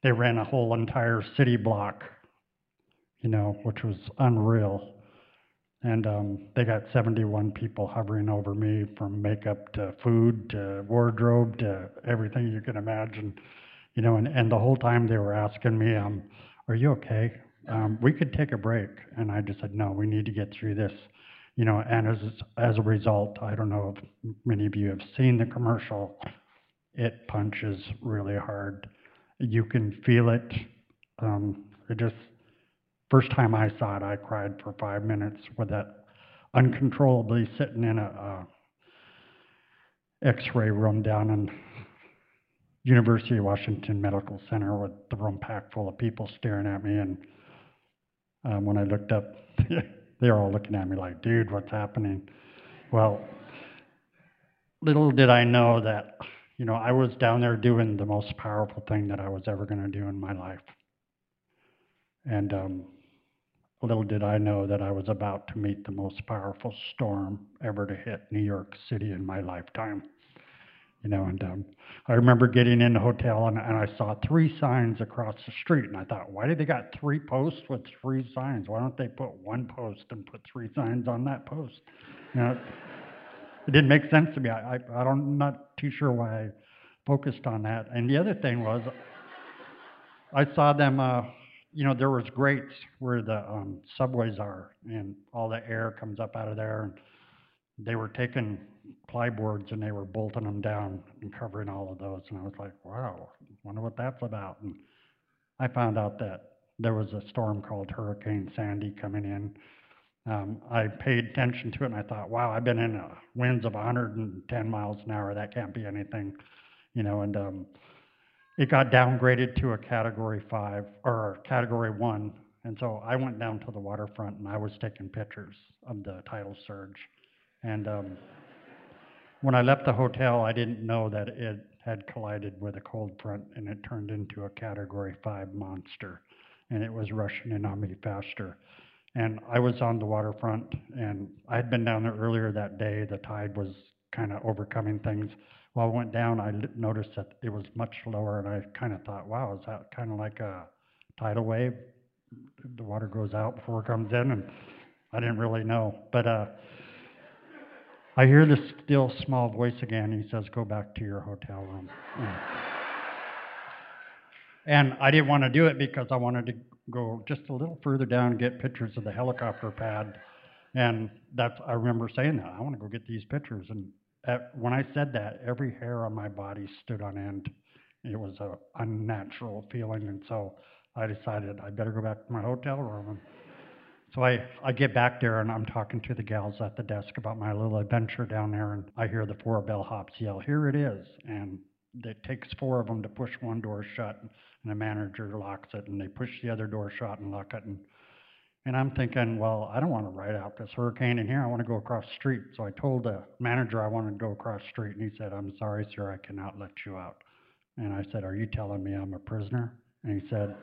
They ran a whole entire city block, you know, which was unreal. And um, they got 71 people hovering over me from makeup to food to wardrobe to everything you can imagine, you know. And, and the whole time they were asking me, um, Are you okay? Um, we could take a break. And I just said, No, we need to get through this. You know, and as, as a result, I don't know if many of you have seen the commercial, it punches really hard. You can feel it. Um, it just, first time I saw it, I cried for five minutes with that uncontrollably sitting in a, a X-ray room down in University of Washington Medical Center with the room packed full of people staring at me. And um, when I looked up, they were all looking at me like, dude, what's happening? Well, little did I know that, you know, I was down there doing the most powerful thing that I was ever going to do in my life. And um, little did I know that I was about to meet the most powerful storm ever to hit New York City in my lifetime. You know, and um, I remember getting in the hotel and, and I saw three signs across the street, and I thought, why do they got three posts with three signs? Why don't they put one post and put three signs on that post? You know, it didn't make sense to me. I, I, I don't, I'm not too sure why I focused on that. And the other thing was, I saw them. Uh, you know, there was grates where the um, subways are, and all the air comes up out of there. And they were taking plyboards and they were bolting them down and covering all of those. And I was like, wow, wonder what that's about. And I found out that there was a storm called Hurricane Sandy coming in. Um, I paid attention to it and I thought, wow, I've been in winds of 110 miles an hour. That can't be anything, you know. And um, it got downgraded to a category five or category one. And so I went down to the waterfront and I was taking pictures of the tidal surge. And um, when I left the hotel, I didn't know that it had collided with a cold front and it turned into a category five monster. And it was rushing in on me faster. And I was on the waterfront and I had been down there earlier that day. The tide was kind of overcoming things. While I went down, I noticed that it was much lower, and I kind of thought, wow, is that kind of like a tidal wave? The water goes out before it comes in, and I didn't really know. But uh, I hear the still small voice again. He says, go back to your hotel room. And I didn't want to do it because I wanted to go just a little further down and get pictures of the helicopter pad. And that's I remember saying that I want to go get these pictures. And at, when I said that, every hair on my body stood on end. It was a unnatural feeling, and so I decided I better go back to my hotel room. So I, I get back there and I'm talking to the gals at the desk about my little adventure down there, and I hear the four bellhops yell, "Here it is!" And it takes four of them to push one door shut, and the manager locks it, and they push the other door shut and lock it. And and I'm thinking, well, I don't want to ride out this hurricane in here. I want to go across the street. So I told the manager I wanted to go across the street, and he said, I'm sorry, sir, I cannot let you out. And I said, Are you telling me I'm a prisoner? And he said,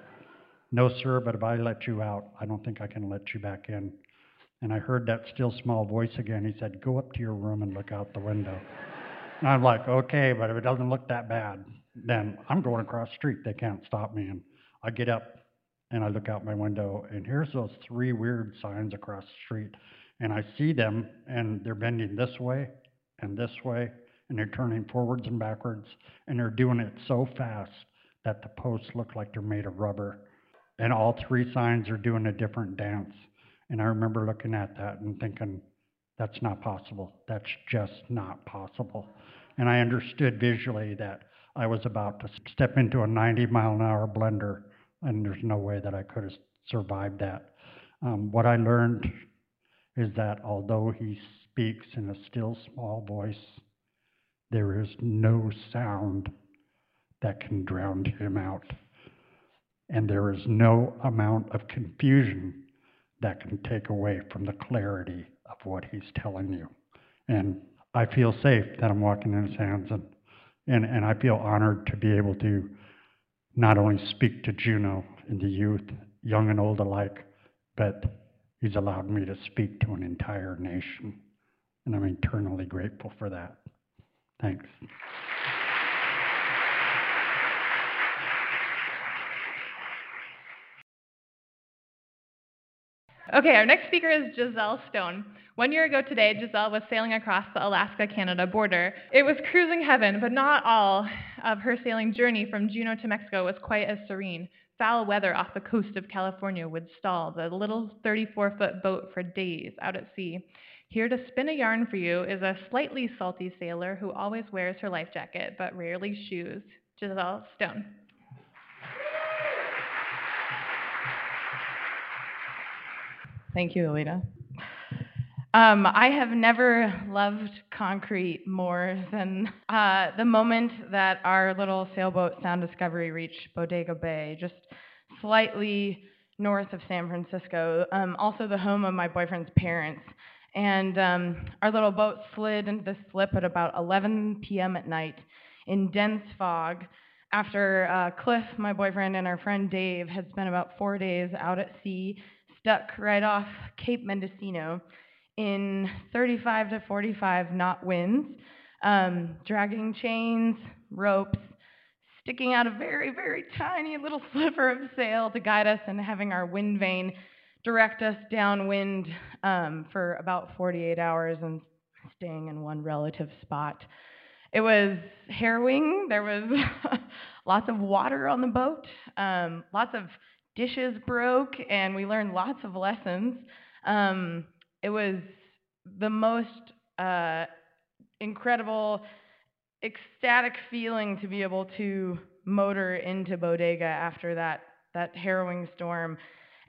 No, sir, but if I let you out, I don't think I can let you back in. And I heard that still small voice again. He said, Go up to your room and look out the window. And I'm like, Okay, but if it doesn't look that bad, then I'm going across the street. They can't stop me. And I get up and I look out my window, and here's those three weird signs across the street. And I see them, and they're bending this way and this way, and they're turning forwards and backwards, and they're doing it so fast that the posts look like they're made of rubber. And all three signs are doing a different dance. And I remember looking at that and thinking, that's not possible. That's just not possible. And I understood visually that I was about to step into a 90 mile an hour blender and there's no way that I could have survived that. Um, what I learned is that although he speaks in a still small voice, there is no sound that can drown him out. And there is no amount of confusion that can take away from the clarity of what he's telling you. And I feel safe that I'm walking in his hands, and, and, and I feel honored to be able to not only speak to Juneau and the youth, young and old alike, but he's allowed me to speak to an entire nation. And I'm eternally grateful for that. Thanks. Okay, our next speaker is Giselle Stone. One year ago today, Giselle was sailing across the Alaska Canada border. It was cruising heaven, but not all of her sailing journey from Juneau to Mexico was quite as serene. foul weather off the coast of California would stall the little 34 foot boat for days out at sea. Here to spin a yarn for you is a slightly salty sailor who always wears her life jacket but rarely shoes, Giselle Stone. Thank you, Alita. Um, I have never loved concrete more than uh, the moment that our little sailboat Sound Discovery reached Bodega Bay, just slightly north of San Francisco, um, also the home of my boyfriend's parents. And um, our little boat slid into the slip at about 11 p.m. at night in dense fog after uh, Cliff, my boyfriend, and our friend Dave had spent about four days out at sea, stuck right off Cape Mendocino in 35 to 45 knot winds, um, dragging chains, ropes, sticking out a very, very tiny little sliver of sail to guide us and having our wind vane direct us downwind um, for about 48 hours and staying in one relative spot. It was harrowing. There was lots of water on the boat, um, lots of dishes broke, and we learned lots of lessons. Um, it was the most uh, incredible, ecstatic feeling to be able to motor into Bodega after that that harrowing storm.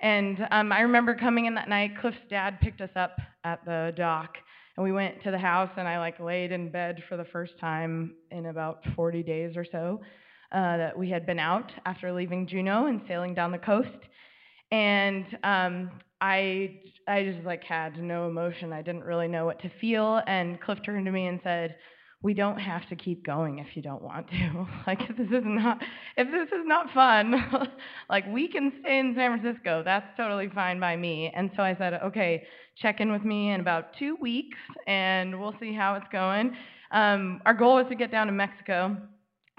And um, I remember coming in that night. Cliff's dad picked us up at the dock, and we went to the house. And I like laid in bed for the first time in about 40 days or so. Uh, that we had been out after leaving Juneau and sailing down the coast. And um, I, I just like had no emotion. I didn't really know what to feel. And Cliff turned to me and said, "We don't have to keep going if you don't want to. like if this is not, if this is not fun, like we can stay in San Francisco. That's totally fine by me." And so I said, "Okay, check in with me in about two weeks, and we'll see how it's going." Um, our goal was to get down to Mexico,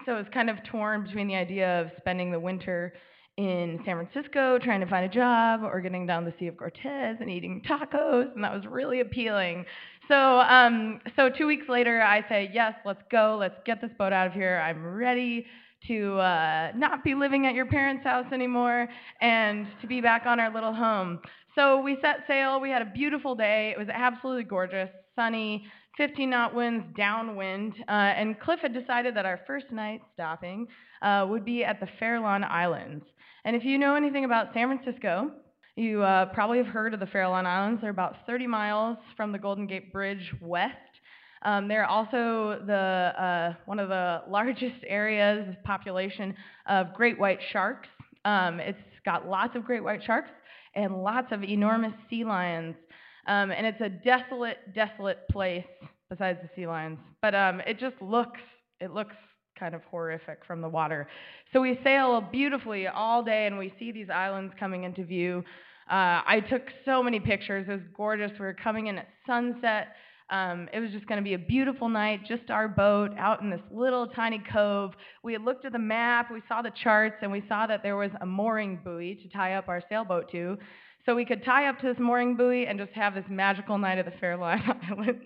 so it was kind of torn between the idea of spending the winter in San Francisco trying to find a job or getting down the Sea of Cortez and eating tacos, and that was really appealing. So, um, so two weeks later, I say, yes, let's go, let's get this boat out of here. I'm ready to uh, not be living at your parents' house anymore and to be back on our little home. So we set sail. We had a beautiful day. It was absolutely gorgeous, sunny, 15 knot winds downwind, uh, and Cliff had decided that our first night stopping uh, would be at the Farallon Islands. And if you know anything about San Francisco, you uh, probably have heard of the Farallon Islands. They're about 30 miles from the Golden Gate Bridge west. Um, they're also the, uh, one of the largest areas of population of great white sharks. Um, it's got lots of great white sharks and lots of enormous sea lions. Um, and it's a desolate, desolate place besides the sea lions. But um, it just looks, it looks kind of horrific from the water. So we sail beautifully all day and we see these islands coming into view. Uh, I took so many pictures. It was gorgeous. We were coming in at sunset. Um, it was just going to be a beautiful night, just our boat out in this little tiny cove. We had looked at the map, we saw the charts, and we saw that there was a mooring buoy to tie up our sailboat to. So we could tie up to this mooring buoy and just have this magical night at the Farallon Islands,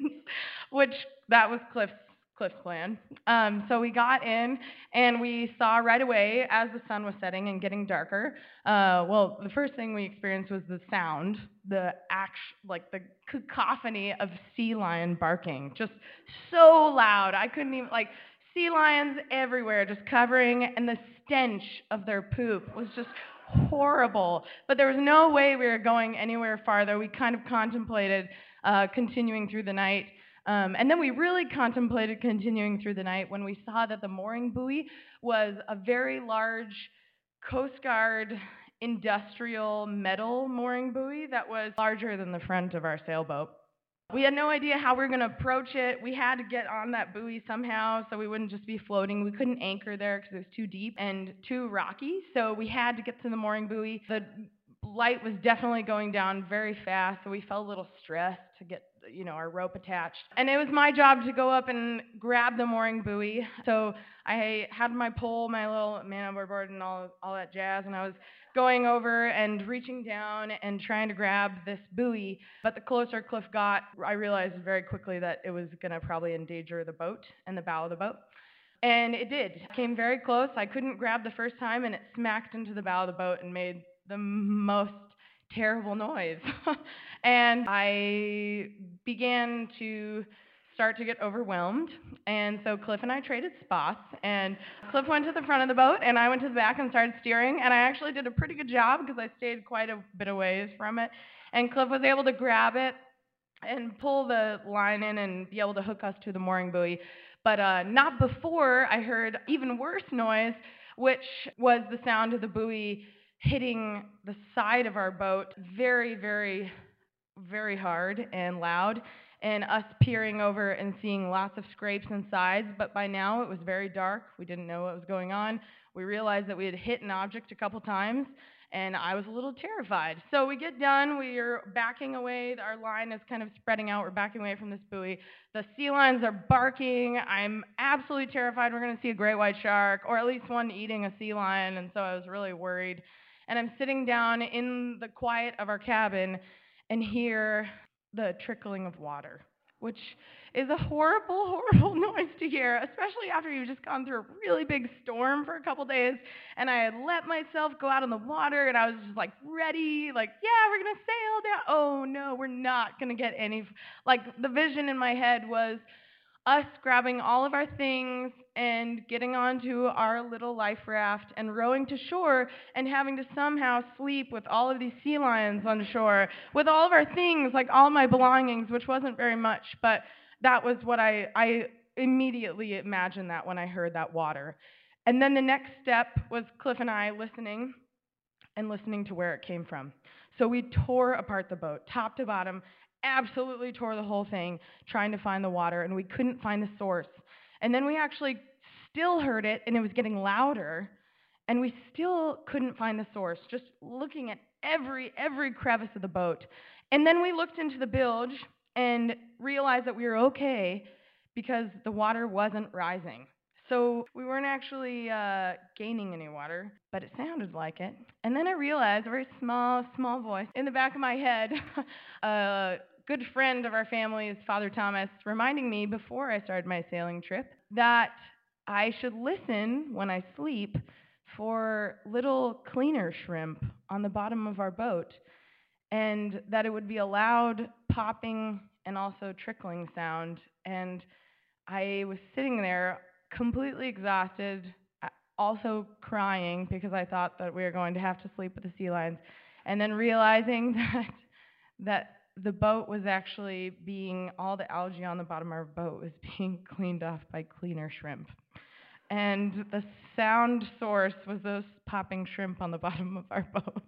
which that was Cliff's Cliff's plan. Um, so we got in and we saw right away as the sun was setting and getting darker. Uh, well, the first thing we experienced was the sound, the act, like the cacophony of sea lion barking, just so loud. I couldn't even like sea lions everywhere, just covering, and the stench of their poop was just horrible. But there was no way we were going anywhere farther. We kind of contemplated uh, continuing through the night. Um, and then we really contemplated continuing through the night when we saw that the mooring buoy was a very large Coast Guard industrial metal mooring buoy that was larger than the front of our sailboat. We had no idea how we were going to approach it. We had to get on that buoy somehow so we wouldn't just be floating. We couldn't anchor there because it was too deep and too rocky. So we had to get to the mooring buoy. The light was definitely going down very fast, so we felt a little stressed to get you know, our rope attached. And it was my job to go up and grab the mooring buoy. So I had my pole, my little man overboard, and all all that jazz, and I was going over and reaching down and trying to grab this buoy. But the closer Cliff got, I realized very quickly that it was going to probably endanger the boat and the bow of the boat. And it did. It came very close. I couldn't grab the first time, and it smacked into the bow of the boat and made the most terrible noise. and I began to start to get overwhelmed. And so Cliff and I traded spots. And Cliff went to the front of the boat, and I went to the back and started steering. And I actually did a pretty good job because I stayed quite a bit of ways from it. And Cliff was able to grab it and pull the line in and be able to hook us to the mooring buoy. But uh, not before I heard even worse noise, which was the sound of the buoy hitting the side of our boat very, very, very hard and loud and us peering over and seeing lots of scrapes and sides, but by now it was very dark. We didn't know what was going on. We realized that we had hit an object a couple times, and I was a little terrified. So we get done, we are backing away, our line is kind of spreading out, we're backing away from this buoy. The sea lions are barking. I'm absolutely terrified we're going to see a great white shark, or at least one eating a sea lion, and so I was really worried. And I'm sitting down in the quiet of our cabin and hear the trickling of water, which is a horrible, horrible noise to hear, especially after you've just gone through a really big storm for a couple days. And I had let myself go out in the water, and I was just like ready, like, yeah, we're gonna sail down. Oh no, we're not gonna get any. Like, the vision in my head was us grabbing all of our things and getting onto our little life raft and rowing to shore and having to somehow sleep with all of these sea lions on shore with all of our things, like all my belongings, which wasn't very much, but that was what I, I immediately imagined that when I heard that water. And then the next step was Cliff and I listening and listening to where it came from. So we tore apart the boat, top to bottom, absolutely tore the whole thing trying to find the water, and we couldn't find the source. And then we actually still heard it, and it was getting louder, and we still couldn't find the source, just looking at every every crevice of the boat. And then we looked into the bilge and realized that we were okay because the water wasn't rising. So we weren't actually uh, gaining any water, but it sounded like it. And then I realized, a very small, small voice in the back of my head, uh, good friend of our family is Father Thomas, reminding me before I started my sailing trip that I should listen when I sleep for little cleaner shrimp on the bottom of our boat, and that it would be a loud popping and also trickling sound. And I was sitting there completely exhausted, also crying because I thought that we were going to have to sleep with the sea lions, and then realizing that that the boat was actually being, all the algae on the bottom of our boat was being cleaned off by cleaner shrimp. And the sound source was those popping shrimp on the bottom of our boat.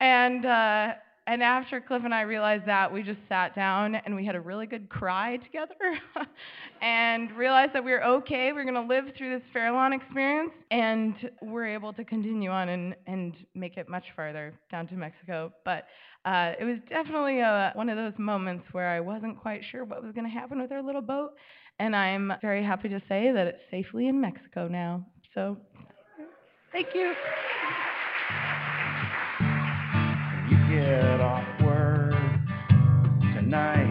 and uh, and after Cliff and I realized that, we just sat down and we had a really good cry together and realized that we were okay. We are going to live through this Farallon experience and we're able to continue on and, and make it much farther down to Mexico. But uh, it was definitely a, one of those moments where I wasn't quite sure what was going to happen with our little boat. And I'm very happy to say that it's safely in Mexico now. So, thank you. get off work tonight.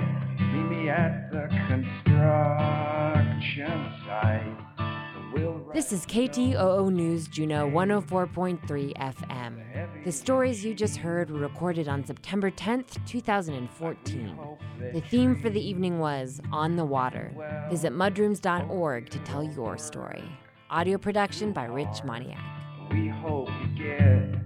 This is KTOO News Juneau 104.3 FM. The stories you just heard were recorded on September 10th, 2014. The theme for the evening was On the Water. Visit mudrooms.org to tell your story. Audio production by Rich Moniak. We hope you get